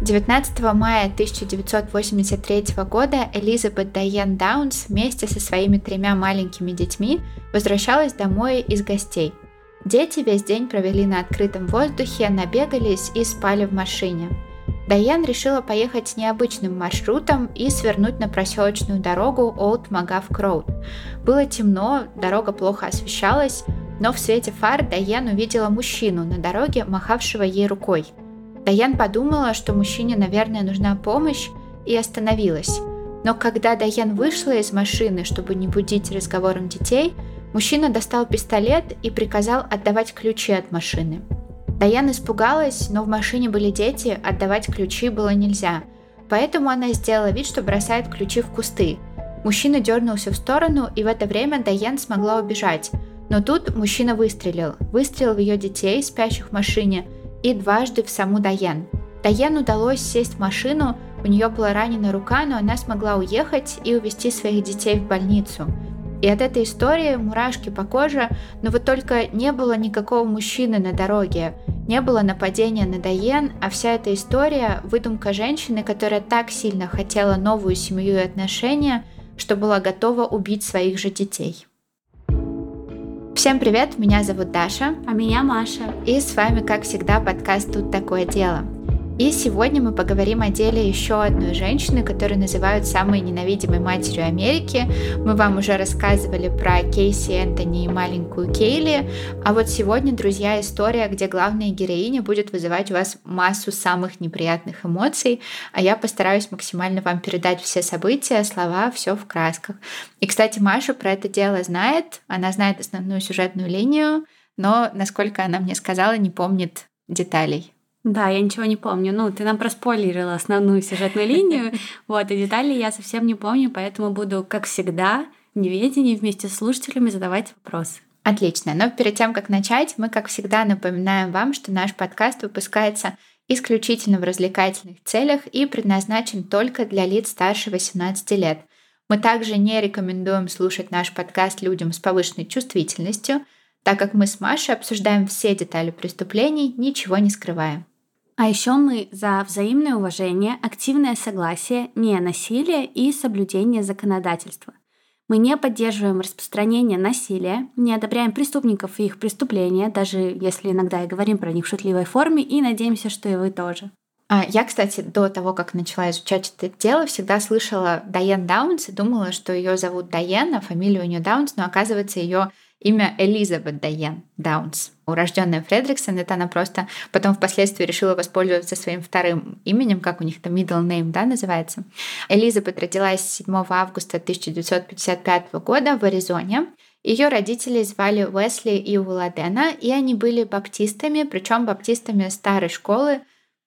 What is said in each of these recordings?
19 мая 1983 года Элизабет Дайен Даунс вместе со своими тремя маленькими детьми возвращалась домой из гостей. Дети весь день провели на открытом воздухе, набегались и спали в машине. Дайен решила поехать необычным маршрутом и свернуть на проселочную дорогу Old Magав Road. Было темно, дорога плохо освещалась, но в свете фар Дайен увидела мужчину на дороге, махавшего ей рукой – Даян подумала, что мужчине, наверное, нужна помощь, и остановилась. Но когда Даян вышла из машины, чтобы не будить разговором детей, мужчина достал пистолет и приказал отдавать ключи от машины. Даян испугалась, но в машине были дети, отдавать ключи было нельзя. Поэтому она сделала вид, что бросает ключи в кусты. Мужчина дернулся в сторону, и в это время Даян смогла убежать. Но тут мужчина выстрелил. Выстрелил в ее детей, спящих в машине – и дважды в саму Дайен. Дайен удалось сесть в машину, у нее была ранена рука, но она смогла уехать и увезти своих детей в больницу. И от этой истории мурашки по коже, но вот только не было никакого мужчины на дороге, не было нападения на Дайен, а вся эта история – выдумка женщины, которая так сильно хотела новую семью и отношения, что была готова убить своих же детей. Всем привет, меня зовут Даша. А меня Маша. И с вами, как всегда, подкаст «Тут такое дело». И сегодня мы поговорим о деле еще одной женщины, которую называют самой ненавидимой матерью Америки. Мы вам уже рассказывали про Кейси Энтони и маленькую Кейли. А вот сегодня, друзья, история, где главная героиня будет вызывать у вас массу самых неприятных эмоций, а я постараюсь максимально вам передать все события, слова, все в красках. И, кстати, Маша про это дело знает, она знает основную сюжетную линию, но, насколько она мне сказала, не помнит деталей. Да, я ничего не помню. Ну, ты нам проспойлерила основную сюжетную линию. Вот, и детали я совсем не помню, поэтому буду, как всегда, в неведении вместе с слушателями задавать вопросы. Отлично. Но перед тем, как начать, мы, как всегда, напоминаем вам, что наш подкаст выпускается исключительно в развлекательных целях и предназначен только для лиц старше 18 лет. Мы также не рекомендуем слушать наш подкаст людям с повышенной чувствительностью, так как мы с Машей обсуждаем все детали преступлений, ничего не скрывая. А еще мы за взаимное уважение, активное согласие, не насилие и соблюдение законодательства. Мы не поддерживаем распространение насилия, не одобряем преступников и их преступления, даже если иногда и говорим про них в шутливой форме, и надеемся, что и вы тоже. А, я, кстати, до того, как начала изучать это дело, всегда слышала Дайен Даунс и думала, что ее зовут Дайен, а фамилия у нее Даунс, но оказывается ее имя Элизабет Дайен Даунс. Урожденная Фредриксон, это она просто потом впоследствии решила воспользоваться своим вторым именем, как у них там middle name, да, называется. Элизабет родилась 7 августа 1955 года в Аризоне. Ее родители звали Уэсли и Уладена, и они были баптистами, причем баптистами старой школы,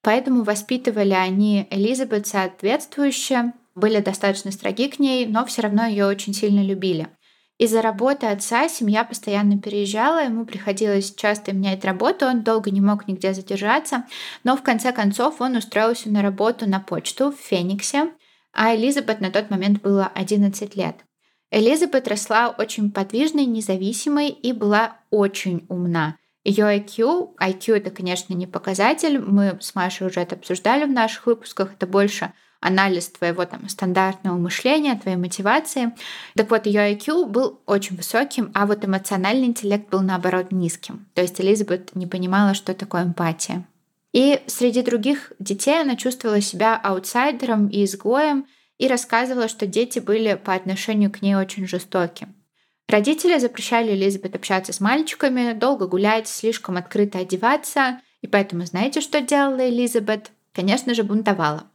поэтому воспитывали они Элизабет соответствующе, были достаточно строги к ней, но все равно ее очень сильно любили. Из-за работы отца семья постоянно переезжала, ему приходилось часто менять работу, он долго не мог нигде задержаться, но в конце концов он устроился на работу на почту в Фениксе, а Элизабет на тот момент было 11 лет. Элизабет росла очень подвижной, независимой и была очень умна. Ее IQ, IQ это, конечно, не показатель, мы с Машей уже это обсуждали в наших выпусках, это больше анализ твоего там стандартного мышления, твоей мотивации. Так вот, ее IQ был очень высоким, а вот эмоциональный интеллект был наоборот низким. То есть Элизабет не понимала, что такое эмпатия. И среди других детей она чувствовала себя аутсайдером и изгоем и рассказывала, что дети были по отношению к ней очень жестоки. Родители запрещали Элизабет общаться с мальчиками, долго гулять, слишком открыто одеваться, и поэтому знаете, что делала Элизабет? Конечно же, бунтовала.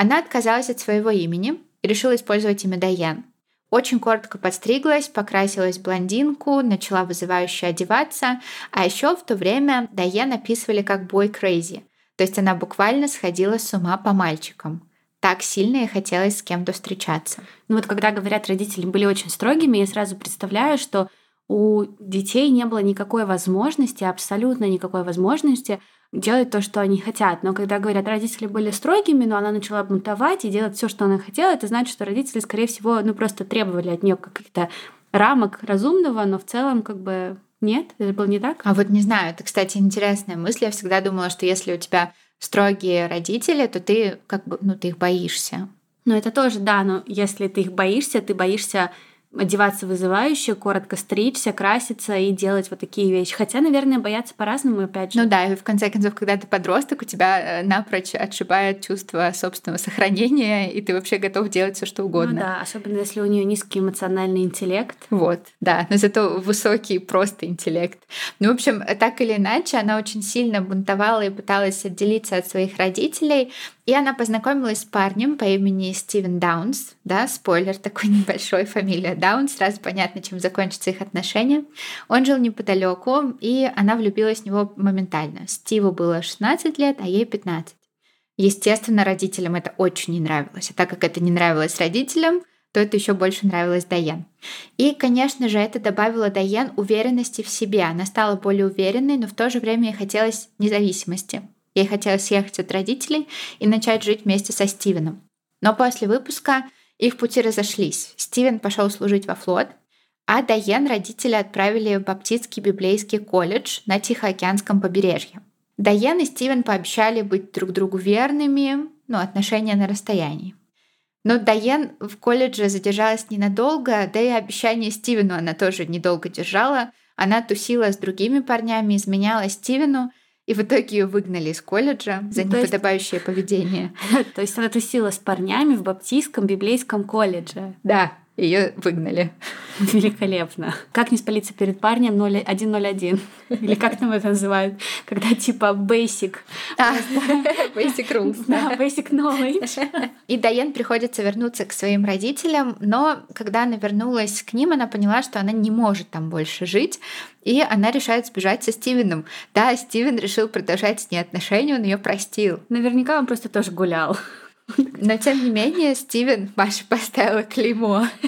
Она отказалась от своего имени и решила использовать имя Дайан. Очень коротко подстриглась, покрасилась блондинку, начала вызывающе одеваться, а еще в то время Дайан описывали как бой crazy, то есть она буквально сходила с ума по мальчикам. Так сильно ей хотелось с кем-то встречаться. Ну вот когда говорят, родители были очень строгими, я сразу представляю, что у детей не было никакой возможности, абсолютно никакой возможности делать то, что они хотят. Но когда говорят, родители были строгими, но она начала бунтовать и делать все, что она хотела, это значит, что родители, скорее всего, ну просто требовали от нее каких-то рамок разумного, но в целом как бы нет, это было не так. А вот не знаю, это, кстати, интересная мысль. Я всегда думала, что если у тебя строгие родители, то ты как бы, ну, ты их боишься. Ну, это тоже, да, но если ты их боишься, ты боишься одеваться вызывающе, коротко стричься, краситься и делать вот такие вещи. Хотя, наверное, бояться по-разному, опять же. Ну да, и в конце концов, когда ты подросток, у тебя э, напрочь отшибает чувство собственного сохранения, и ты вообще готов делать все что угодно. Ну да, особенно если у нее низкий эмоциональный интеллект. Вот, да, но зато высокий просто интеллект. Ну, в общем, так или иначе, она очень сильно бунтовала и пыталась отделиться от своих родителей, и она познакомилась с парнем по имени Стивен Даунс. Да, спойлер такой небольшой, фамилия Даунс. Сразу понятно, чем закончатся их отношения. Он жил неподалеку, и она влюбилась в него моментально. Стиву было 16 лет, а ей 15. Естественно, родителям это очень не нравилось. А так как это не нравилось родителям, то это еще больше нравилось Дайен. И, конечно же, это добавило Дайен уверенности в себе. Она стала более уверенной, но в то же время ей хотелось независимости. Ей хотелось съехать от родителей и начать жить вместе со Стивеном. Но после выпуска их пути разошлись. Стивен пошел служить во флот, а Дайен родители отправили в Баптистский библейский колледж на Тихоокеанском побережье. Дайен и Стивен пообещали быть друг другу верными, ну, отношения на расстоянии. Но Дайен в колледже задержалась ненадолго, да и обещание Стивену она тоже недолго держала. Она тусила с другими парнями, изменяла Стивену, и в итоге ее выгнали из колледжа за ну, неподобающее поведение. То есть она тусила с парнями в баптистском библейском колледже. Да, ее выгнали. Великолепно. Как не спалиться перед парнем 101? Или как там это называют? Когда типа basic. А, basic rules. Да, basic knowledge. И Дайен приходится вернуться к своим родителям, но когда она вернулась к ним, она поняла, что она не может там больше жить, и она решает сбежать со Стивеном. Да, Стивен решил продолжать с ней отношения, он ее простил. Наверняка он просто тоже гулял. Но тем не менее, Стивен Маша поставила клеймо.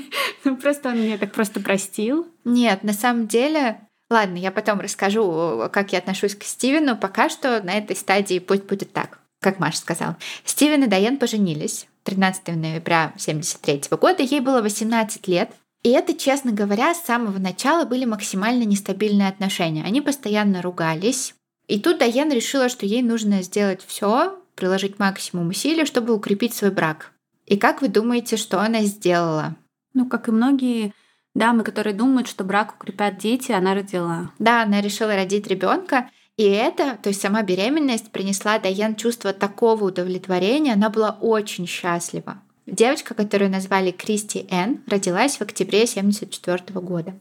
Ну просто он меня так просто простил. Нет, на самом деле Ладно, я потом расскажу, как я отношусь к Стивену. Пока что на этой стадии пусть будет так, как Маша сказала. Стивен и Дайан поженились 13 ноября 1973 года. Ей было 18 лет. И это, честно говоря, с самого начала были максимально нестабильные отношения. Они постоянно ругались. И тут Дайан решила, что ей нужно сделать все, приложить максимум усилий, чтобы укрепить свой брак. И как вы думаете, что она сделала? Ну, как и многие дамы, которые думают, что брак укрепят дети, она родила. Да, она решила родить ребенка. И это, то есть сама беременность, принесла Дайан чувство такого удовлетворения. Она была очень счастлива. Девочка, которую назвали Кристи Н, родилась в октябре 1974 года.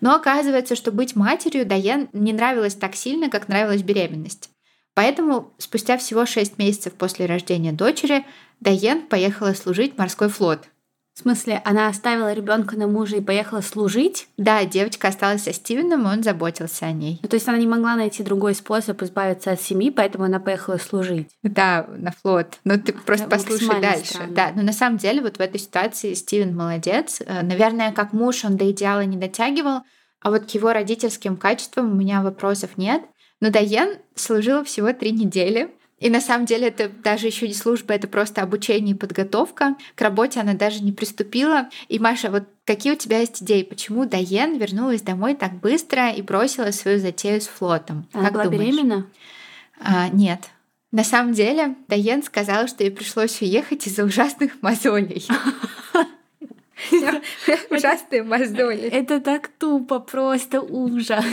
Но оказывается, что быть матерью Дайан не нравилось так сильно, как нравилась беременность. Поэтому спустя всего 6 месяцев после рождения дочери Дайен поехала служить в морской флот. В смысле, она оставила ребенка на мужа и поехала служить? Да, девочка осталась со Стивеном, и он заботился о ней. Ну, то есть она не могла найти другой способ избавиться от семьи, поэтому она поехала служить. Да, на флот. Ну, ты просто Это послушай дальше. Странно. Да, но на самом деле вот в этой ситуации Стивен молодец. Э, наверное, как муж он до идеала не дотягивал, а вот к его родительским качествам у меня вопросов нет. Но Дайен служила всего три недели. И на самом деле это даже еще не служба, это просто обучение и подготовка. К работе она даже не приступила. И Маша, вот какие у тебя есть идеи, почему Дайен вернулась домой так быстро и бросила свою затею с флотом? Она как была думаешь? беременна? А, нет. На самом деле, Дайен сказала, что ей пришлось уехать из-за ужасных мозолей. Ужасные мозоли. Это так тупо, просто ужас.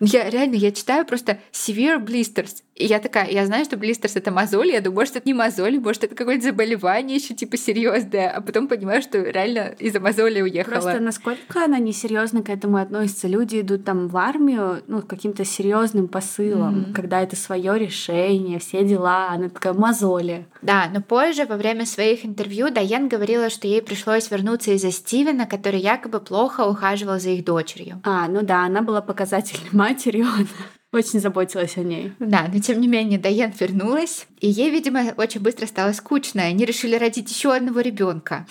Я реально, я читаю просто severe blisters. И я такая, я знаю, что блистерс это мозоли, я думаю, может, это не мозоли, может, это какое-то заболевание еще типа серьезное, а потом понимаю, что реально из-за мозоли уехала. Просто насколько она несерьезно к этому относится. Люди идут там в армию, ну, каким-то серьезным посылом, mm-hmm. когда это свое решение, все дела, она такая мозоли. Да, но позже, во время своих интервью, Дайан говорила, что ей пришлось вернуться из-за Стивена, который якобы плохо ухаживал за их дочерью. А, ну да, она была показательной матерью. Очень заботилась о ней. Да, но тем не менее Дайан вернулась, и ей, видимо, очень быстро стало скучно. И они решили родить еще одного ребенка.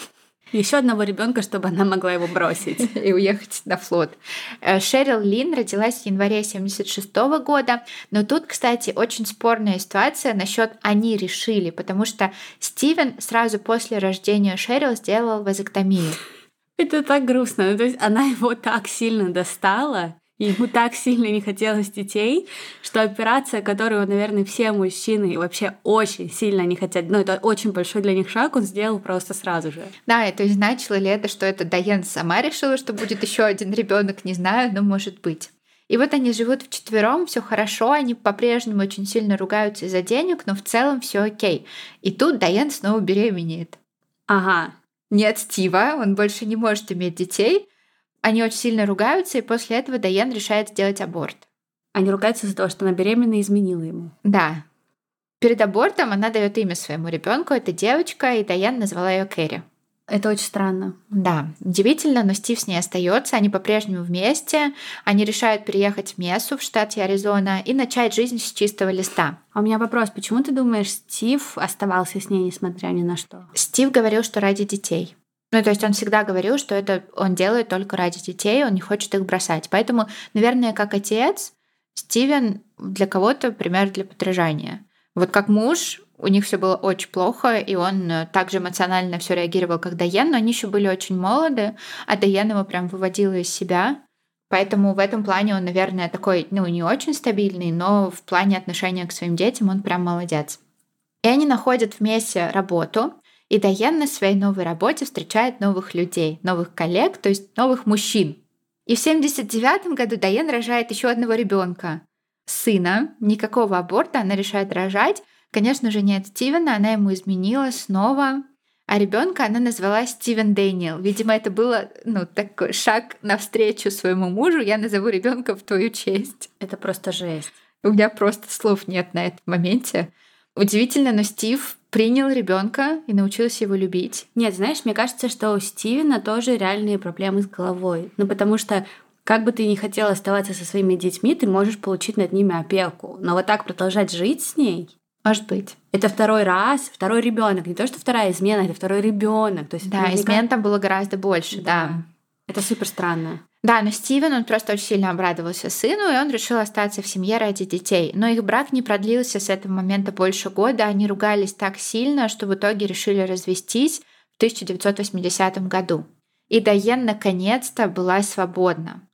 Еще одного ребенка, чтобы она могла его бросить. И уехать на флот. Э, Шерил Лин родилась в январе 76 года. Но тут, кстати, очень спорная ситуация насчет «они решили», потому что Стивен сразу после рождения Шерил сделал вазоктомию. Это так грустно. Ну, то есть она его так сильно достала, ему так сильно не хотелось детей, что операция, которую, наверное, все мужчины вообще очень сильно не хотят, ну, это очень большой для них шаг, он сделал просто сразу же. Да, и то есть значило ли это, что это Дайен сама решила, что будет еще один ребенок, не знаю, но может быть. И вот они живут вчетвером, все хорошо, они по-прежнему очень сильно ругаются из-за денег, но в целом все окей. И тут Дайан снова беременеет. Ага. Нет Стива, он больше не может иметь детей. Они очень сильно ругаются, и после этого Дайан решает сделать аборт. Они ругаются из-за того, что она беременна и изменила ему. Да. Перед абортом она дает имя своему ребенку, это девочка, и Дайан назвала ее Кэрри. Это очень странно. Да, удивительно, но Стив с ней остается, они по-прежнему вместе, они решают переехать в Мессу в штате Аризона и начать жизнь с чистого листа. А у меня вопрос, почему ты думаешь, Стив оставался с ней, несмотря ни на что? Стив говорил, что ради детей. Ну, то есть он всегда говорил, что это он делает только ради детей, он не хочет их бросать. Поэтому, наверное, как отец, Стивен для кого-то пример для подражания. Вот как муж, у них все было очень плохо, и он э, также эмоционально все реагировал, как Дайен, но они еще были очень молоды, а Дайен его прям выводила из себя. Поэтому в этом плане он, наверное, такой, ну, не очень стабильный, но в плане отношения к своим детям он прям молодец. И они находят вместе работу, и Дайен на своей новой работе встречает новых людей, новых коллег, то есть новых мужчин. И в 79 году Дайен рожает еще одного ребенка, сына, никакого аборта, она решает рожать, Конечно же, не от Стивена, она ему изменила снова. А ребенка она назвала Стивен Дэниел. Видимо, это было ну, такой шаг навстречу своему мужу. Я назову ребенка в твою честь. Это просто жесть. У меня просто слов нет на этом моменте. Удивительно, но Стив принял ребенка и научился его любить. Нет, знаешь, мне кажется, что у Стивена тоже реальные проблемы с головой. Ну, потому что как бы ты ни хотел оставаться со своими детьми, ты можешь получить над ними опеку. Но вот так продолжать жить с ней, может быть. Это второй раз, второй ребенок. Не то, что вторая измена, это второй ребенок. То есть да, наверняка... измен там было гораздо больше, да. да. Это супер странно. Да, но Стивен, он просто очень сильно обрадовался сыну, и он решил остаться в семье ради детей. Но их брак не продлился с этого момента больше года. Они ругались так сильно, что в итоге решили развестись в 1980 году. И Дайен наконец-то была свободна.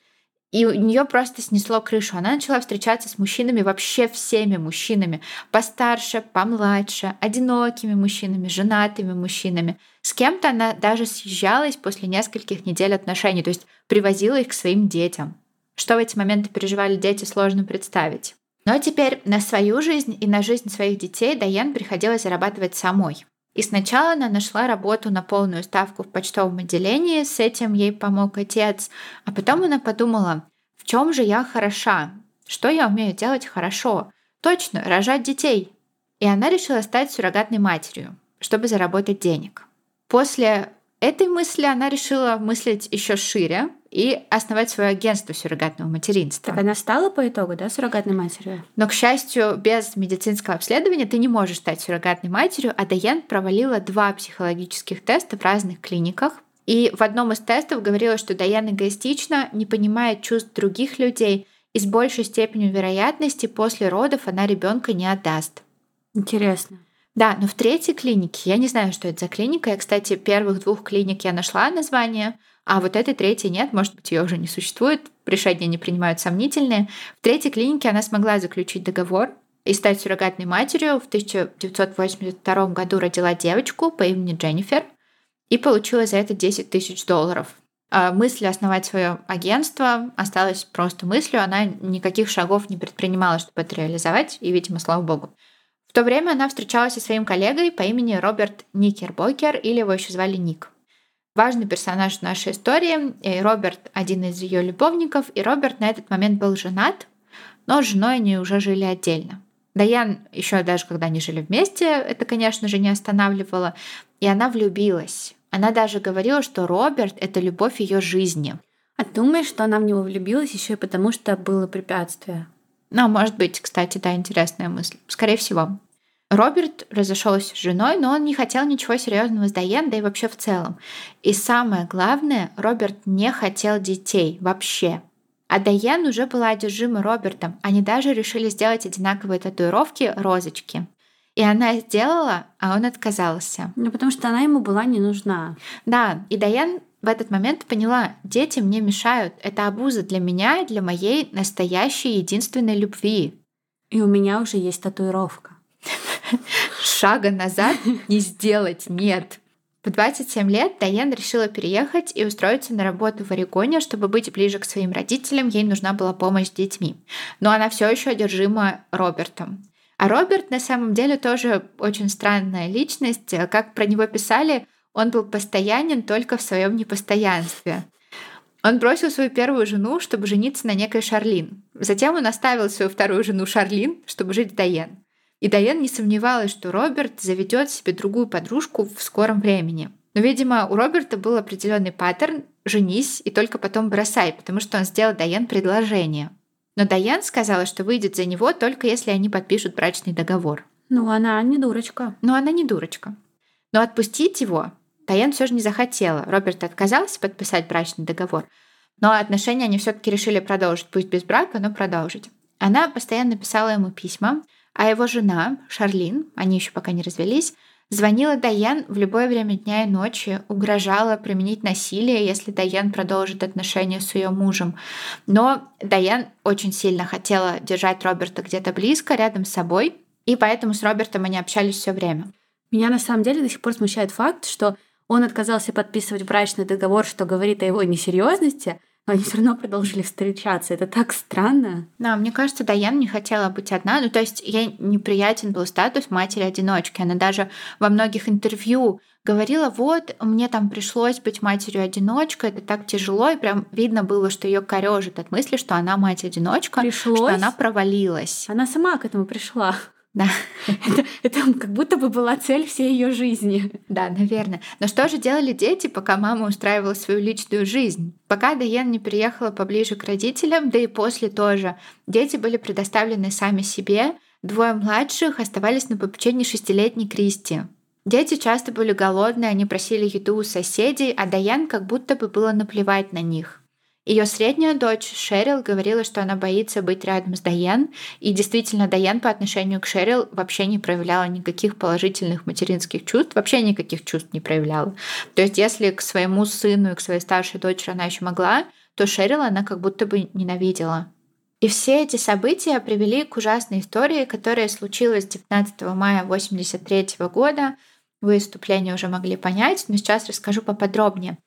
И у нее просто снесло крышу. Она начала встречаться с мужчинами, вообще всеми мужчинами. Постарше, помладше, одинокими мужчинами, женатыми мужчинами. С кем-то она даже съезжалась после нескольких недель отношений, то есть привозила их к своим детям. Что в эти моменты переживали дети, сложно представить. Но теперь на свою жизнь и на жизнь своих детей Дайан приходилось зарабатывать самой. И сначала она нашла работу на полную ставку в почтовом отделении, с этим ей помог отец. А потом она подумала, в чем же я хороша? Что я умею делать хорошо? Точно, рожать детей. И она решила стать суррогатной матерью, чтобы заработать денег. После этой мысли она решила мыслить еще шире и основать свое агентство суррогатного материнства. Так она стала по итогу, да, суррогатной матерью? Но, к счастью, без медицинского обследования ты не можешь стать суррогатной матерью, а Дайен провалила два психологических теста в разных клиниках. И в одном из тестов говорилось, что Дайан эгоистична, не понимает чувств других людей и с большей степенью вероятности после родов она ребенка не отдаст. Интересно. Да, но в третьей клинике, я не знаю, что это за клиника. Я, кстати, первых двух клиник я нашла название, а вот этой третьей нет, может быть, ее уже не существует, решения не принимают сомнительные. В третьей клинике она смогла заключить договор и стать суррогатной матерью. В 1982 году родила девочку по имени Дженнифер и получила за это 10 тысяч долларов. А мысль основать свое агентство осталась просто мыслью, она никаких шагов не предпринимала, чтобы это реализовать, и, видимо, слава богу. В то время она встречалась со своим коллегой по имени Роберт Никербокер, или его еще звали Ник. Важный персонаж нашей истории. И Роберт один из ее любовников, и Роберт на этот момент был женат, но с женой они уже жили отдельно. Даян еще даже когда они жили вместе, это, конечно же, не останавливало, и она влюбилась. Она даже говорила, что Роберт — это любовь ее жизни. А думаешь, что она в него влюбилась еще и потому, что было препятствие? Ну, может быть, кстати, да, интересная мысль. Скорее всего. Роберт разошелся с женой, но он не хотел ничего серьезного с Дайен, да и вообще в целом. И самое главное, Роберт не хотел детей вообще. А Дайен уже была одержима Робертом. Они даже решили сделать одинаковые татуировки розочки. И она сделала, а он отказался. Ну, потому что она ему была не нужна. Да, и Дайан в этот момент поняла, дети мне мешают. Это обуза для меня и для моей настоящей единственной любви. И у меня уже есть татуировка. Шага назад не сделать, нет. В 27 лет Дайен решила переехать и устроиться на работу в Орегоне, чтобы быть ближе к своим родителям. Ей нужна была помощь с детьми. Но она все еще одержима Робертом. А Роберт на самом деле тоже очень странная личность. Как про него писали, он был постоянен только в своем непостоянстве. Он бросил свою первую жену, чтобы жениться на некой Шарлин. Затем он оставил свою вторую жену Шарлин, чтобы жить Дайен. И Дайен не сомневалась, что Роберт заведет себе другую подружку в скором времени. Но, видимо, у Роберта был определенный паттерн «женись и только потом бросай», потому что он сделал Дайен предложение. Но Дайан сказала, что выйдет за него только если они подпишут брачный договор. Ну, она не дурочка. Но она не дурочка. Но отпустить его Дайан все же не захотела. Роберт отказался подписать брачный договор. Но отношения они все-таки решили продолжить, пусть без брака, но продолжить. Она постоянно писала ему письма, а его жена, Шарлин, они еще пока не развелись, звонила Дайан в любое время дня и ночи, угрожала применить насилие, если Дайан продолжит отношения с ее мужем. Но Дайан очень сильно хотела держать Роберта где-то близко, рядом с собой, и поэтому с Робертом они общались все время. Меня на самом деле до сих пор смущает факт, что он отказался подписывать брачный договор, что говорит о его несерьезности, но они все равно продолжили встречаться. Это так странно. Да, мне кажется, Дайан не хотела быть одна. Ну, то есть ей неприятен был статус матери-одиночки. Она даже во многих интервью говорила, вот, мне там пришлось быть матерью-одиночкой, это так тяжело, и прям видно было, что ее корежит от мысли, что она мать-одиночка, пришлось? что она провалилась. Она сама к этому пришла. Да. Это, это как будто бы была цель всей ее жизни. Да, наверное. Но что же делали дети, пока мама устраивала свою личную жизнь? Пока Дайен не приехала поближе к родителям, да и после тоже, дети были предоставлены сами себе. Двое младших оставались на попечении шестилетней Кристи. Дети часто были голодные, они просили еду у соседей, а Даян как будто бы было наплевать на них. Ее средняя дочь Шерил говорила, что она боится быть рядом с Дайан, и действительно Дайан по отношению к Шерил вообще не проявляла никаких положительных материнских чувств, вообще никаких чувств не проявляла. То есть если к своему сыну и к своей старшей дочери она еще могла, то Шерил она как будто бы ненавидела. И все эти события привели к ужасной истории, которая случилась 19 мая 1983 года. Вы вступление уже могли понять, но сейчас расскажу поподробнее.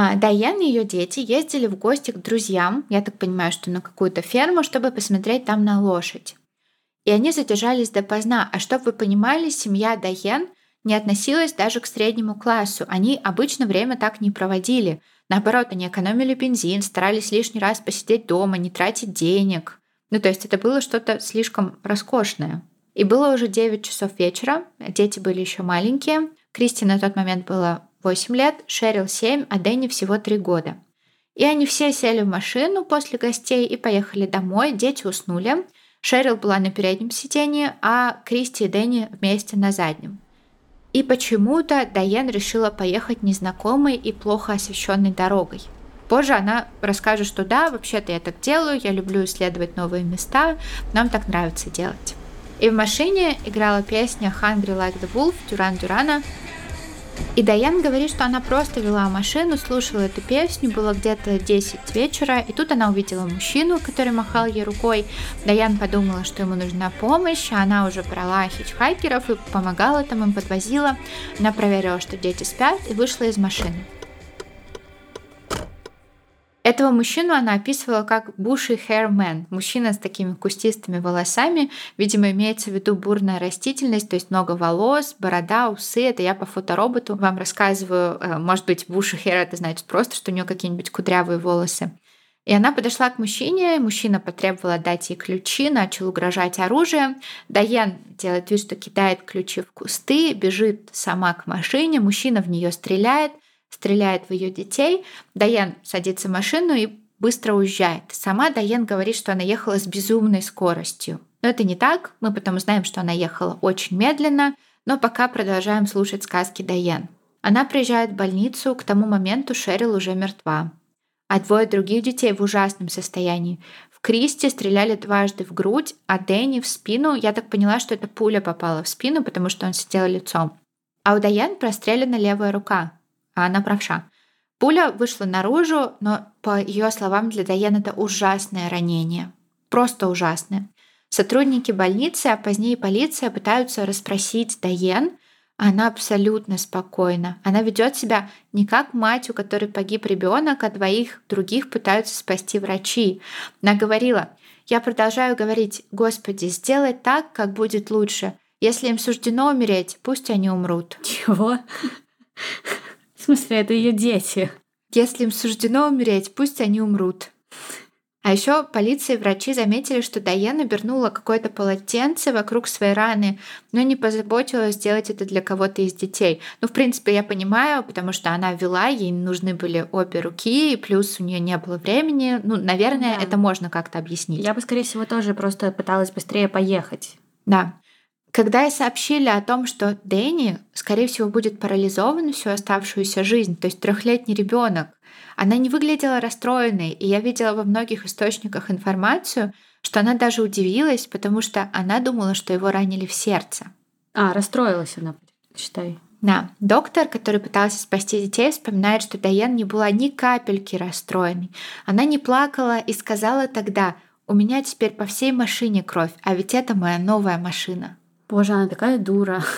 А и ее дети ездили в гости к друзьям, я так понимаю, что на какую-то ферму, чтобы посмотреть там на лошадь. И они задержались допоздна. А чтобы вы понимали, семья Дайен не относилась даже к среднему классу. Они обычно время так не проводили. Наоборот, они экономили бензин, старались лишний раз посидеть дома, не тратить денег. Ну, то есть это было что-то слишком роскошное. И было уже 9 часов вечера, дети были еще маленькие. Кристи на тот момент было 8 лет, Шерил 7, а Дэнни всего 3 года. И они все сели в машину после гостей и поехали домой, дети уснули. Шерил была на переднем сиденье, а Кристи и Дэнни вместе на заднем. И почему-то Дайен решила поехать незнакомой и плохо освещенной дорогой. Позже она расскажет, что да, вообще-то я так делаю, я люблю исследовать новые места, нам так нравится делать. И в машине играла песня «Hungry Like the Wolf» Дюран Дюрана, и Даян говорит, что она просто вела машину, слушала эту песню, было где-то 10 вечера, и тут она увидела мужчину, который махал ей рукой. Даян подумала, что ему нужна помощь, а она уже брала хичхайкеров и помогала там им, подвозила. Она проверила, что дети спят, и вышла из машины. Этого мужчину она описывала как буши hairman, мужчина с такими кустистыми волосами, видимо, имеется в виду бурная растительность, то есть много волос, борода, усы. Это я по фотороботу вам рассказываю. Э, может быть, буши hair это значит просто, что у нее какие-нибудь кудрявые волосы. И она подошла к мужчине, мужчина потребовал отдать ей ключи, начал угрожать оружием. Дайен делает вид, что кидает ключи в кусты, бежит сама к машине, мужчина в нее стреляет — стреляет в ее детей. Даян садится в машину и быстро уезжает. Сама Даян говорит, что она ехала с безумной скоростью. Но это не так. Мы потом узнаем, что она ехала очень медленно, но пока продолжаем слушать сказки Даян. Она приезжает в больницу, к тому моменту Шерил уже мертва. А двое других детей в ужасном состоянии. В Кристи стреляли дважды в грудь, а Дэнни в спину. Я так поняла, что эта пуля попала в спину, потому что он сидел лицом. А у Даян прострелена левая рука а она правша. Пуля вышла наружу, но, по ее словам, для Дайен это ужасное ранение. Просто ужасное. Сотрудники больницы, а позднее полиция пытаются расспросить Дайен, она абсолютно спокойна. Она ведет себя не как мать, у которой погиб ребенок, а двоих других пытаются спасти врачи. Она говорила, я продолжаю говорить, Господи, сделай так, как будет лучше. Если им суждено умереть, пусть они умрут. Чего? В смысле, это ее дети. Если им суждено умереть, пусть они умрут. А еще полиция и врачи заметили, что Дайен обернула какое-то полотенце вокруг своей раны, но не позаботилась сделать это для кого-то из детей. Ну, в принципе, я понимаю, потому что она вела, ей нужны были обе руки, и плюс у нее не было времени. Ну, наверное, да. это можно как-то объяснить. Я бы, скорее всего, тоже просто пыталась быстрее поехать. Да. Когда и сообщили о том, что Дэнни, скорее всего, будет парализован всю оставшуюся жизнь, то есть трехлетний ребенок, она не выглядела расстроенной, и я видела во многих источниках информацию, что она даже удивилась, потому что она думала, что его ранили в сердце. А, расстроилась она, считай. Да, доктор, который пытался спасти детей, вспоминает, что Дайан не была ни капельки расстроенной. Она не плакала и сказала тогда, у меня теперь по всей машине кровь, а ведь это моя новая машина. Боже, она такая дура.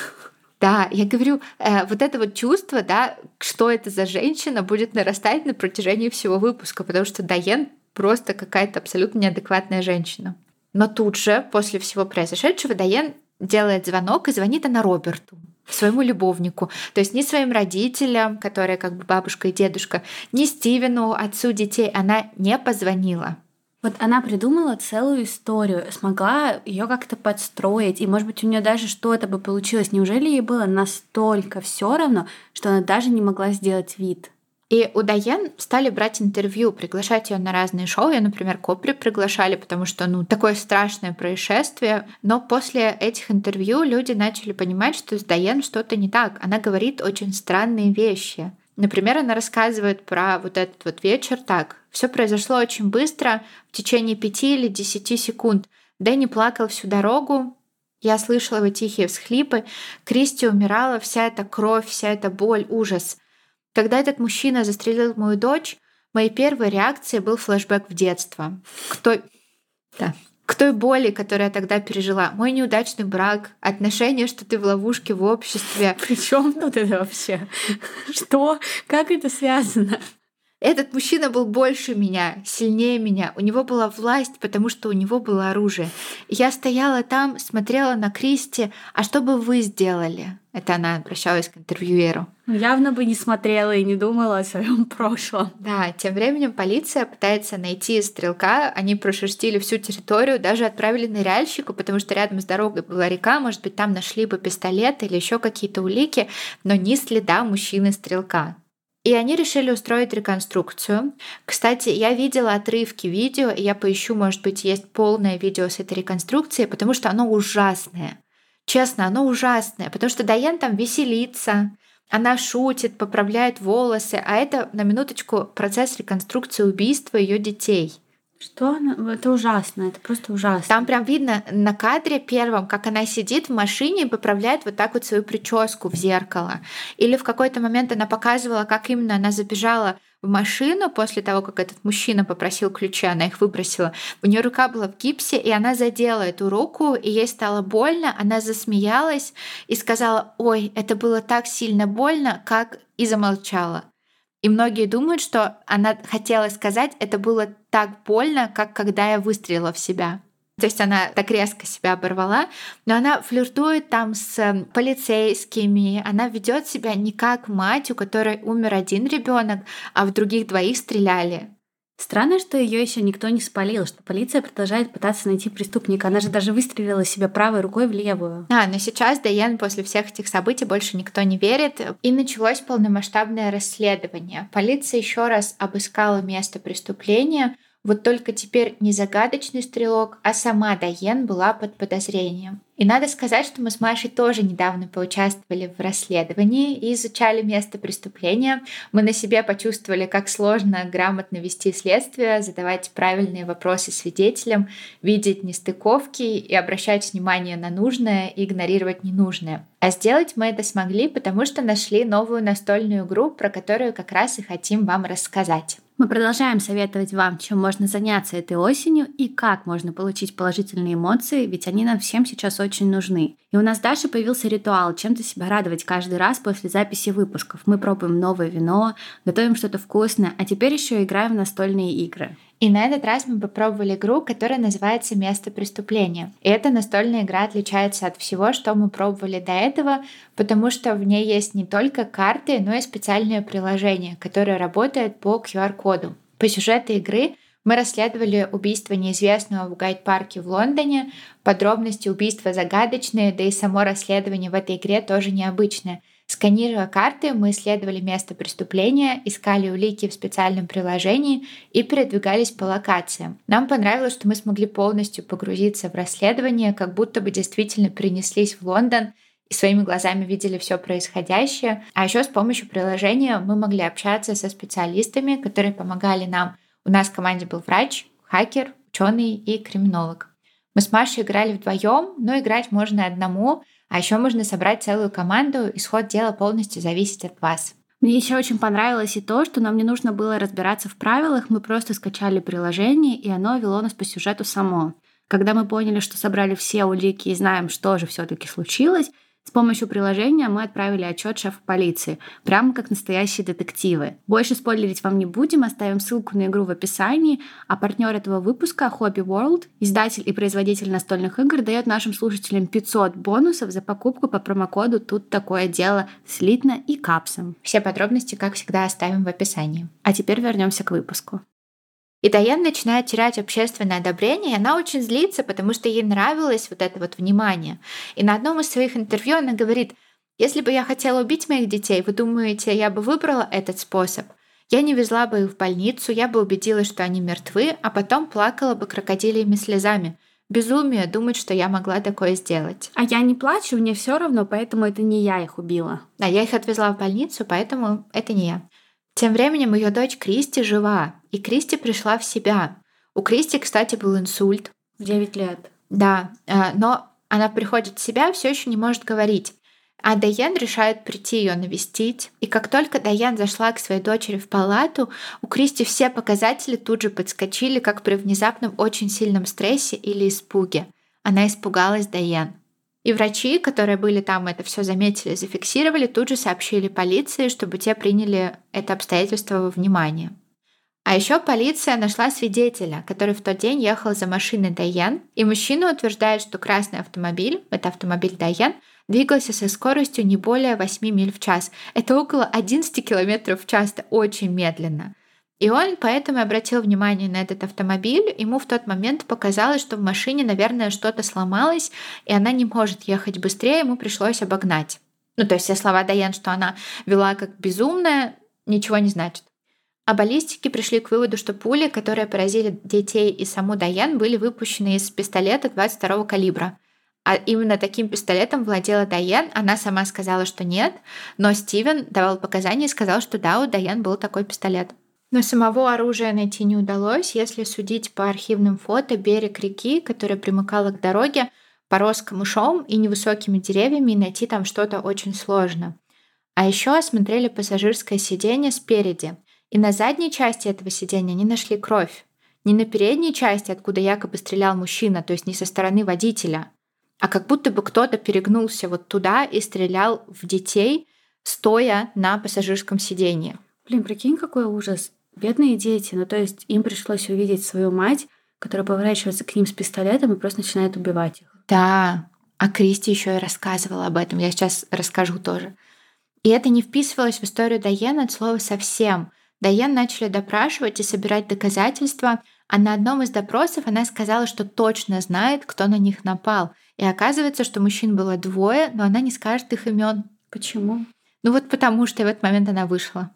Да, я говорю, э, вот это вот чувство, да, что это за женщина, будет нарастать на протяжении всего выпуска, потому что Дайен просто какая-то абсолютно неадекватная женщина. Но тут же, после всего произошедшего, Дайен делает звонок и звонит она Роберту, своему любовнику. То есть ни своим родителям, которые как бы бабушка и дедушка, ни Стивену, отцу детей, она не позвонила. Вот она придумала целую историю, смогла ее как-то подстроить, и, может быть, у нее даже что-то бы получилось. Неужели ей было настолько все равно, что она даже не могла сделать вид? И у Дайен стали брать интервью, приглашать ее на разные шоу. Ее, например, Копри приглашали, потому что, ну, такое страшное происшествие. Но после этих интервью люди начали понимать, что с Дайен что-то не так. Она говорит очень странные вещи. Например, она рассказывает про вот этот вот вечер так. Все произошло очень быстро, в течение пяти или десяти секунд. Дэнни плакал всю дорогу, я слышала его тихие всхлипы. Кристи умирала, вся эта кровь, вся эта боль, ужас. Когда этот мужчина застрелил мою дочь, моей первой реакцией был флешбэк в детство. Кто... Да к той боли, которую я тогда пережила. Мой неудачный брак, отношения, что ты в ловушке в обществе. Причем тут это вообще? Что? Как это связано? Этот мужчина был больше меня, сильнее меня. У него была власть, потому что у него было оружие. Я стояла там, смотрела на Кристи. А что бы вы сделали? Это она обращалась к интервьюеру. Ну, явно бы не смотрела и не думала о своем прошлом. Да, тем временем полиция пытается найти стрелка. Они прошерстили всю территорию, даже отправили ныряльщику, потому что рядом с дорогой была река. Может быть, там нашли бы пистолет или еще какие-то улики, но ни следа мужчины-стрелка. И они решили устроить реконструкцию. Кстати, я видела отрывки видео, и я поищу, может быть, есть полное видео с этой реконструкцией, потому что оно ужасное. Честно, оно ужасное, потому что Дайан там веселится, она шутит, поправляет волосы, а это, на минуточку, процесс реконструкции убийства ее детей — что она? Это ужасно, это просто ужасно. Там прям видно на кадре первом, как она сидит в машине и поправляет вот так вот свою прическу в зеркало. Или в какой-то момент она показывала, как именно она забежала в машину после того, как этот мужчина попросил ключи, она их выбросила. У нее рука была в гипсе, и она задела эту руку, и ей стало больно. Она засмеялась и сказала, ой, это было так сильно больно, как и замолчала. И многие думают, что она хотела сказать, это было так больно, как когда я выстрелила в себя. То есть она так резко себя оборвала, но она флиртует там с эм, полицейскими, она ведет себя не как мать, у которой умер один ребенок, а в других двоих стреляли. Странно, что ее еще никто не спалил, что полиция продолжает пытаться найти преступника. Она же даже выстрелила себе правой рукой в левую. А, но сейчас Дайен после всех этих событий больше никто не верит. И началось полномасштабное расследование. Полиция еще раз обыскала место преступления. Вот только теперь не загадочный стрелок, а сама Дайен была под подозрением. И надо сказать, что мы с Машей тоже недавно поучаствовали в расследовании и изучали место преступления. Мы на себе почувствовали, как сложно грамотно вести следствие, задавать правильные вопросы свидетелям, видеть нестыковки и обращать внимание на нужное и игнорировать ненужное. А сделать мы это смогли, потому что нашли новую настольную игру, про которую как раз и хотим вам рассказать. Мы продолжаем советовать вам, чем можно заняться этой осенью и как можно получить положительные эмоции, ведь они нам всем сейчас очень нужны. И у нас дальше появился ритуал, чем-то себя радовать каждый раз после записи выпусков. Мы пробуем новое вино, готовим что-то вкусное, а теперь еще играем в настольные игры. И на этот раз мы попробовали игру, которая называется «Место преступления». И эта настольная игра отличается от всего, что мы пробовали до этого, потому что в ней есть не только карты, но и специальное приложение, которое работает по QR-коду. По сюжету игры мы расследовали убийство неизвестного в гайд-парке в Лондоне. Подробности убийства загадочные, да и само расследование в этой игре тоже необычное. Сканируя карты, мы исследовали место преступления, искали улики в специальном приложении и передвигались по локациям. Нам понравилось, что мы смогли полностью погрузиться в расследование, как будто бы действительно перенеслись в Лондон и своими глазами видели все происходящее. А еще с помощью приложения мы могли общаться со специалистами, которые помогали нам. У нас в команде был врач, хакер, ученый и криминолог. Мы с Машей играли вдвоем, но играть можно одному, а еще можно собрать целую команду, исход дела полностью зависит от вас. Мне еще очень понравилось и то, что нам не нужно было разбираться в правилах, мы просто скачали приложение, и оно вело нас по сюжету само. Когда мы поняли, что собрали все улики и знаем, что же все-таки случилось, с помощью приложения мы отправили отчет шефу полиции, прямо как настоящие детективы. Больше спойлерить вам не будем, оставим ссылку на игру в описании, а партнер этого выпуска Hobby World, издатель и производитель настольных игр, дает нашим слушателям 500 бонусов за покупку по промокоду «Тут такое дело» с Литно и Капсом. Все подробности, как всегда, оставим в описании. А теперь вернемся к выпуску. И Дайан начинает терять общественное одобрение, и она очень злится, потому что ей нравилось вот это вот внимание. И на одном из своих интервью она говорит, если бы я хотела убить моих детей, вы думаете, я бы выбрала этот способ? Я не везла бы их в больницу, я бы убедилась, что они мертвы, а потом плакала бы крокодилиями слезами. Безумие думать, что я могла такое сделать. А я не плачу, мне все равно, поэтому это не я их убила. А я их отвезла в больницу, поэтому это не я. Тем временем ее дочь Кристи жива, и Кристи пришла в себя. У Кристи, кстати, был инсульт. В 9 лет. Да, э, но она приходит в себя, все еще не может говорить. А Дайен решает прийти ее навестить. И как только Дайен зашла к своей дочери в палату, у Кристи все показатели тут же подскочили, как при внезапном очень сильном стрессе или испуге. Она испугалась Дайен. И врачи, которые были там, это все заметили, зафиксировали, тут же сообщили полиции, чтобы те приняли это обстоятельство во внимание. А еще полиция нашла свидетеля, который в тот день ехал за машиной Дайен, и мужчина утверждает, что красный автомобиль, это автомобиль Дайен, двигался со скоростью не более 8 миль в час. Это около 11 километров в час, это очень медленно. И он поэтому обратил внимание на этот автомобиль. Ему в тот момент показалось, что в машине, наверное, что-то сломалось, и она не может ехать быстрее, ему пришлось обогнать. Ну, то есть все слова Даян, что она вела как безумная, ничего не значит. А баллистики пришли к выводу, что пули, которые поразили детей и саму Даян, были выпущены из пистолета 22 калибра. А именно таким пистолетом владела Даян. Она сама сказала, что нет, но Стивен давал показания и сказал, что да, у Даян был такой пистолет. Но самого оружия найти не удалось, если судить по архивным фото берег реки, которая примыкала к дороге, порос камышом и невысокими деревьями, и найти там что-то очень сложно. А еще осмотрели пассажирское сиденье спереди, и на задней части этого сиденья не нашли кровь. Не на передней части, откуда якобы стрелял мужчина, то есть не со стороны водителя, а как будто бы кто-то перегнулся вот туда и стрелял в детей, стоя на пассажирском сиденье. Блин, прикинь, какой ужас. Бедные дети, ну то есть им пришлось увидеть свою мать, которая поворачивается к ним с пистолетом и просто начинает убивать их. Да, а Кристи еще и рассказывала об этом. Я сейчас расскажу тоже. И это не вписывалось в историю Дайена от слова совсем. Дайен начали допрашивать и собирать доказательства, а на одном из допросов она сказала, что точно знает, кто на них напал. И оказывается, что мужчин было двое, но она не скажет их имен. Почему? Ну вот потому что в этот момент она вышла.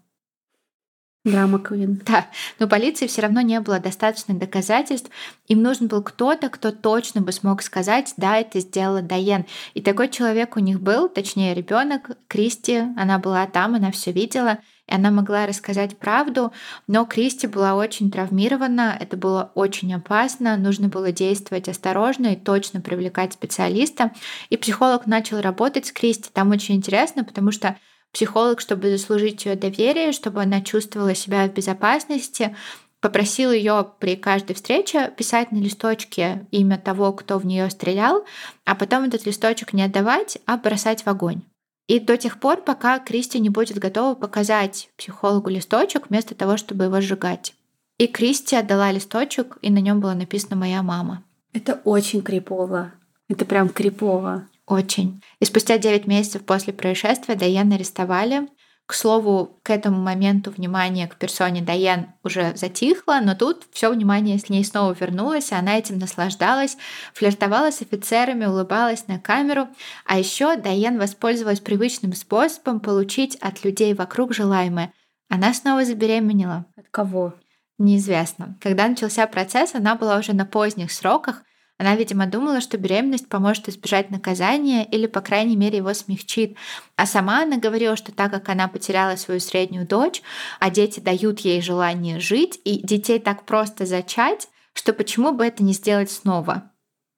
Драма Квин. Да, но полиции все равно не было достаточно доказательств. Им нужен был кто-то, кто точно бы смог сказать, да, это сделала Дайен. И такой человек у них был, точнее ребенок Кристи, она была там, она все видела, и она могла рассказать правду, но Кристи была очень травмирована, это было очень опасно, нужно было действовать осторожно и точно привлекать специалиста. И психолог начал работать с Кристи. Там очень интересно, потому что Психолог, чтобы заслужить ее доверие, чтобы она чувствовала себя в безопасности, попросил ее при каждой встрече писать на листочке имя того, кто в нее стрелял, а потом этот листочек не отдавать, а бросать в огонь. И до тех пор, пока Кристи не будет готова показать психологу листочек вместо того, чтобы его сжигать. И Кристи отдала листочек, и на нем было написано «Моя мама». Это очень крипово. Это прям крипово. Очень. И спустя 9 месяцев после происшествия Дайен арестовали. К слову, к этому моменту внимание к персоне Дайен уже затихло, но тут все внимание с ней снова вернулось, и она этим наслаждалась, флиртовала с офицерами, улыбалась на камеру. А еще Дайен воспользовалась привычным способом получить от людей вокруг желаемое. Она снова забеременела. От кого? Неизвестно. Когда начался процесс, она была уже на поздних сроках, она, видимо, думала, что беременность поможет избежать наказания или, по крайней мере, его смягчит. А сама она говорила, что так как она потеряла свою среднюю дочь, а дети дают ей желание жить, и детей так просто зачать, что почему бы это не сделать снова?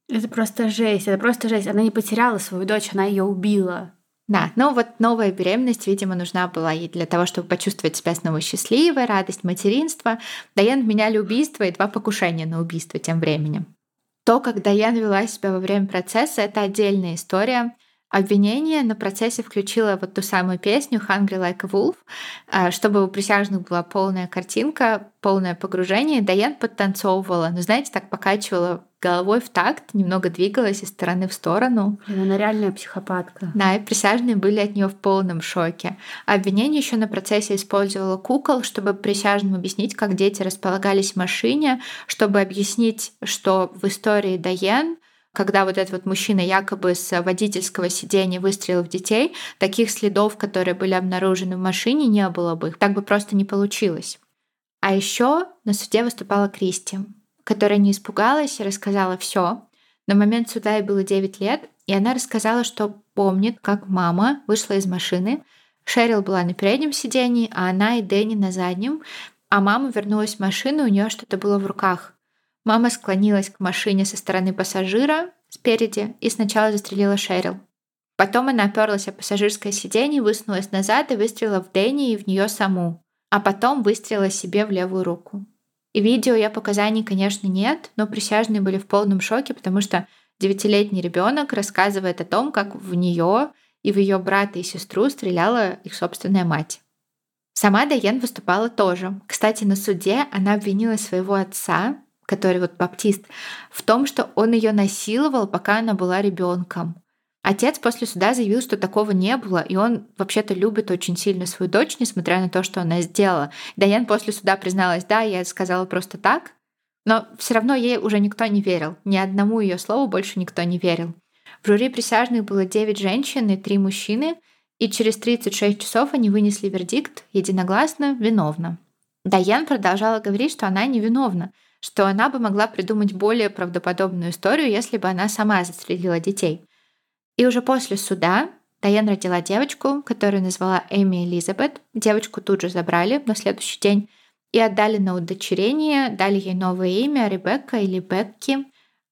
Это просто жесть, это просто жесть. Она не потеряла свою дочь, она ее убила. Да, но вот новая беременность, видимо, нужна была ей для того, чтобы почувствовать себя снова счастливой, радость материнства. Дайан вменяли убийство и два покушения на убийство тем временем. То, как Даян вела себя во время процесса, это отдельная история. Обвинение на процессе включило вот ту самую песню «Hungry like a Wolf», а, чтобы у присяжных была полная картинка, полное погружение. Даян подтанцовывала, но, знаете, так покачивала головой в такт, немного двигалась из стороны в сторону. Блин, она реальная психопатка. Да, и присяжные были от нее в полном шоке. Обвинение еще на процессе использовало кукол, чтобы присяжным объяснить, как дети располагались в машине, чтобы объяснить, что в истории Дайен когда вот этот вот мужчина якобы с водительского сидения выстрелил в детей, таких следов, которые были обнаружены в машине, не было бы. Так бы просто не получилось. А еще на суде выступала Кристи которая не испугалась и рассказала все. На момент суда ей было 9 лет, и она рассказала, что помнит, как мама вышла из машины. Шерил была на переднем сидении, а она и Дэнни на заднем, а мама вернулась в машину, у нее что-то было в руках. Мама склонилась к машине со стороны пассажира спереди и сначала застрелила Шерил. Потом она оперлась о пассажирское сиденье, высунулась назад и выстрелила в Дэнни и в нее саму, а потом выстрелила себе в левую руку. И видео я показаний, конечно, нет, но присяжные были в полном шоке, потому что девятилетний ребенок рассказывает о том, как в нее и в ее брата и сестру стреляла их собственная мать. Сама Дайен выступала тоже. Кстати, на суде она обвинила своего отца, который вот баптист, в том, что он ее насиловал, пока она была ребенком. Отец после суда заявил, что такого не было, и он вообще-то любит очень сильно свою дочь, несмотря на то, что она сделала. Дайан после суда призналась, да, я сказала просто так, но все равно ей уже никто не верил. Ни одному ее слову больше никто не верил. В жюри присяжных было 9 женщин и 3 мужчины, и через 36 часов они вынесли вердикт единогласно «виновна». Дайан продолжала говорить, что она невиновна, что она бы могла придумать более правдоподобную историю, если бы она сама застрелила детей – и уже после суда Дайан родила девочку, которую назвала Эми Элизабет. Девочку тут же забрали на следующий день и отдали на удочерение, дали ей новое имя Ребекка или Бекки.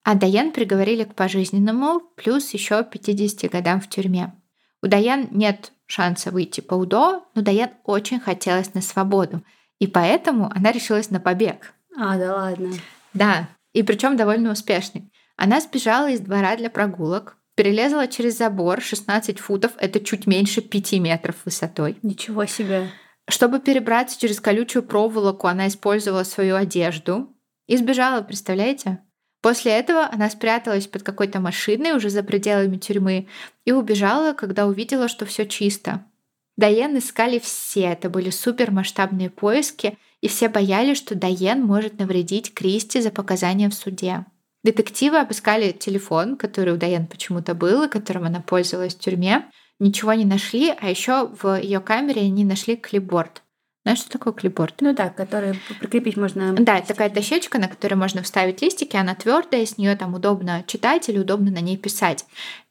А Дайан приговорили к пожизненному, плюс еще 50 годам в тюрьме. У Дайан нет шанса выйти по УДО, но Дайан очень хотелось на свободу, и поэтому она решилась на побег. А, да ладно. Да, и причем довольно успешный. Она сбежала из двора для прогулок, Перелезла через забор 16 футов, это чуть меньше 5 метров высотой. Ничего себе. Чтобы перебраться через колючую проволоку, она использовала свою одежду и сбежала, представляете? После этого она спряталась под какой-то машиной уже за пределами тюрьмы и убежала, когда увидела, что все чисто. Дайен искали все, это были супермасштабные поиски, и все боялись, что Дайен может навредить Кристи за показания в суде. Детективы обыскали телефон, который у Дайан почему-то был, и которым она пользовалась в тюрьме. Ничего не нашли, а еще в ее камере они нашли клипборд. Знаешь, что такое клипборд? Ну да, который прикрепить можно. Да, это такая дощечка, на которой можно вставить листики, она твердая, с нее там удобно читать или удобно на ней писать.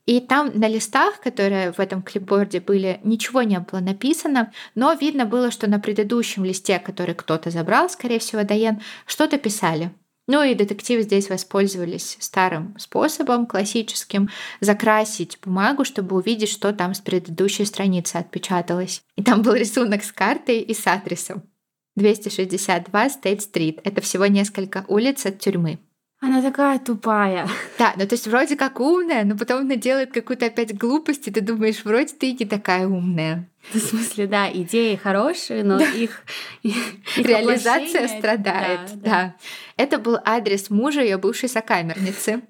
И там на листах, которые в этом клипборде были, ничего не было написано, но видно было, что на предыдущем листе, который кто-то забрал, скорее всего, Дайен, что-то писали. Ну и детективы здесь воспользовались старым способом, классическим, закрасить бумагу, чтобы увидеть, что там с предыдущей страницы отпечаталось. И там был рисунок с картой и с адресом. 262 Стейт-стрит. Это всего несколько улиц от тюрьмы. Она такая тупая. Да, ну то есть вроде как умная, но потом она делает какую-то опять глупость, и ты думаешь, вроде ты не такая умная. В смысле, да, идеи хорошие, но да. их, их реализация страдает. Да, да. да. Это был адрес мужа ее бывшей сокамерницы.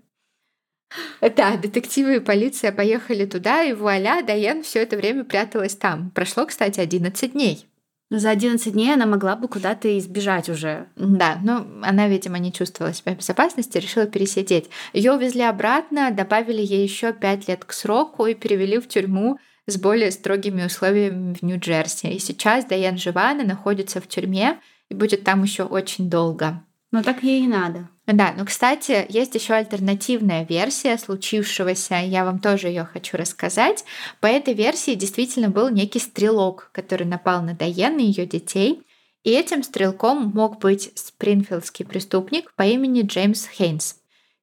Да, детективы и полиция поехали туда, и вуаля, Дайен все это время пряталась там. Прошло, кстати, 11 дней. Но за 11 дней она могла бы куда-то избежать уже. Да, но она, видимо, не чувствовала себя в безопасности, решила пересидеть. Ее увезли обратно, добавили ей еще 5 лет к сроку и перевели в тюрьму с более строгими условиями в Нью-Джерси. И сейчас Дайан жива, она находится в тюрьме и будет там еще очень долго. Но так ей и надо. Да, но, кстати, есть еще альтернативная версия случившегося, я вам тоже ее хочу рассказать. По этой версии действительно был некий стрелок, который напал на Дайен и ее детей. И этим стрелком мог быть спринфилдский преступник по имени Джеймс Хейнс.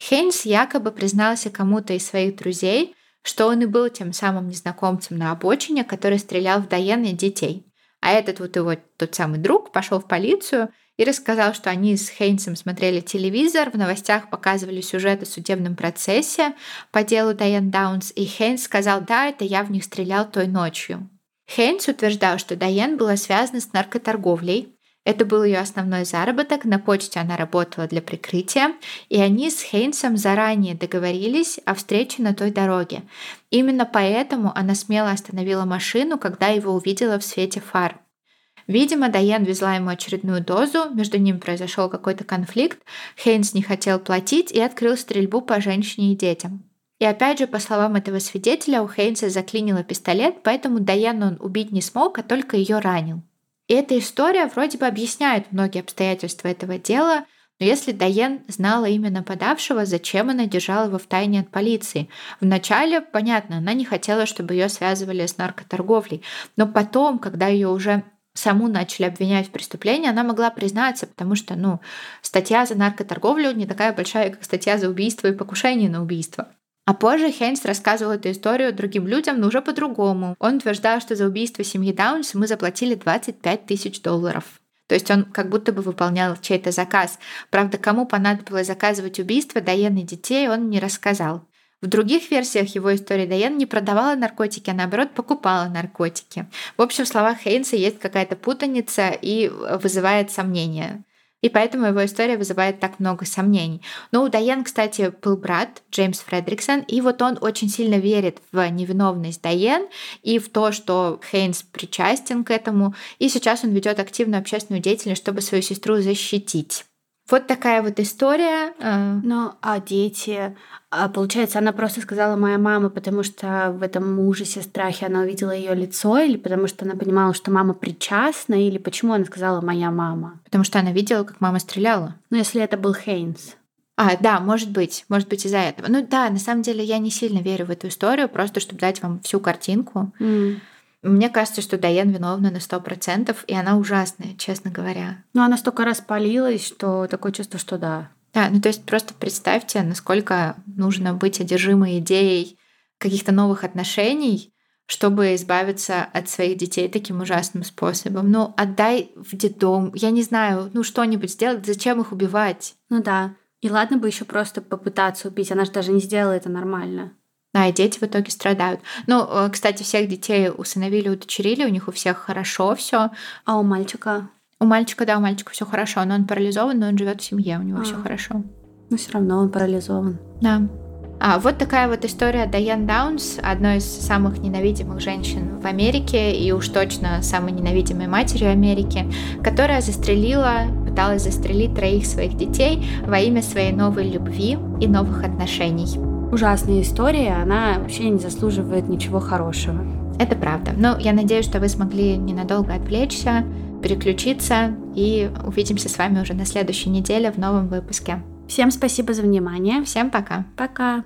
Хейнс якобы признался кому-то из своих друзей, что он и был тем самым незнакомцем на обочине, который стрелял в Дайен и детей. А этот вот его тот самый друг пошел в полицию и рассказал, что они с Хейнсом смотрели телевизор, в новостях показывали сюжет о судебном процессе по делу Дайан Даунс, и Хейнс сказал, да, это я в них стрелял той ночью. Хейнс утверждал, что Дайан была связана с наркоторговлей, это был ее основной заработок, на почте она работала для прикрытия, и они с Хейнсом заранее договорились о встрече на той дороге. Именно поэтому она смело остановила машину, когда его увидела в свете фар. Видимо, Дайан везла ему очередную дозу, между ними произошел какой-то конфликт, Хейнс не хотел платить и открыл стрельбу по женщине и детям. И опять же, по словам этого свидетеля, у Хейнса заклинило пистолет, поэтому Дайан он убить не смог, а только ее ранил. И эта история вроде бы объясняет многие обстоятельства этого дела, но если Дайен знала имя нападавшего, зачем она держала его в тайне от полиции? Вначале, понятно, она не хотела, чтобы ее связывали с наркоторговлей, но потом, когда ее уже саму начали обвинять в преступлении, она могла признаться, потому что, ну, статья за наркоторговлю не такая большая, как статья за убийство и покушение на убийство. А позже Хейнс рассказывал эту историю другим людям, но уже по-другому. Он утверждал, что за убийство семьи Даунс мы заплатили 25 тысяч долларов. То есть он как будто бы выполнял чей-то заказ. Правда, кому понадобилось заказывать убийство Дайен детей, он не рассказал. В других версиях его истории Дайен не продавала наркотики, а наоборот покупала наркотики. В общем, в словах Хейнса есть какая-то путаница и вызывает сомнения. И поэтому его история вызывает так много сомнений. Но у Дайен, кстати, был брат Джеймс Фредриксон, и вот он очень сильно верит в невиновность Дайен и в то, что Хейнс причастен к этому. И сейчас он ведет активную общественную деятельность, чтобы свою сестру защитить. Вот такая вот история. Э. Ну, а дети? А получается, она просто сказала моя мама, потому что в этом ужасе, страхе она увидела ее лицо, или потому что она понимала, что мама причастна, или почему она сказала моя мама? Потому что она видела, как мама стреляла. Ну, если это был Хейнс. А, да, может быть, может быть из-за этого. Ну да, на самом деле я не сильно верю в эту историю, просто чтобы дать вам всю картинку. Mm. Мне кажется, что Дайен виновна на сто процентов, и она ужасная, честно говоря. Ну, она столько раз палилась, что такое чувство, что да. Да, ну то есть просто представьте, насколько нужно быть одержимой идеей каких-то новых отношений, чтобы избавиться от своих детей таким ужасным способом. Ну, отдай в детдом, я не знаю, ну что-нибудь сделать, зачем их убивать? Ну да. И ладно бы еще просто попытаться убить, она же даже не сделала это нормально. Да, и дети в итоге страдают. Ну, э, кстати, всех детей усыновили, удочерили, у них у всех хорошо все. А у мальчика? У мальчика, да, у мальчика все хорошо, но он парализован, но он живет в семье, у него а. все хорошо. Но все равно он парализован. Да. А, вот такая вот история Дайан Даунс, одной из самых ненавидимых женщин в Америке и уж точно самой ненавидимой матерью Америки, которая застрелила, пыталась застрелить троих своих детей во имя своей новой любви и новых отношений ужасная история, она вообще не заслуживает ничего хорошего. Это правда. Но я надеюсь, что вы смогли ненадолго отвлечься, переключиться и увидимся с вами уже на следующей неделе в новом выпуске. Всем спасибо за внимание. Всем пока. Пока.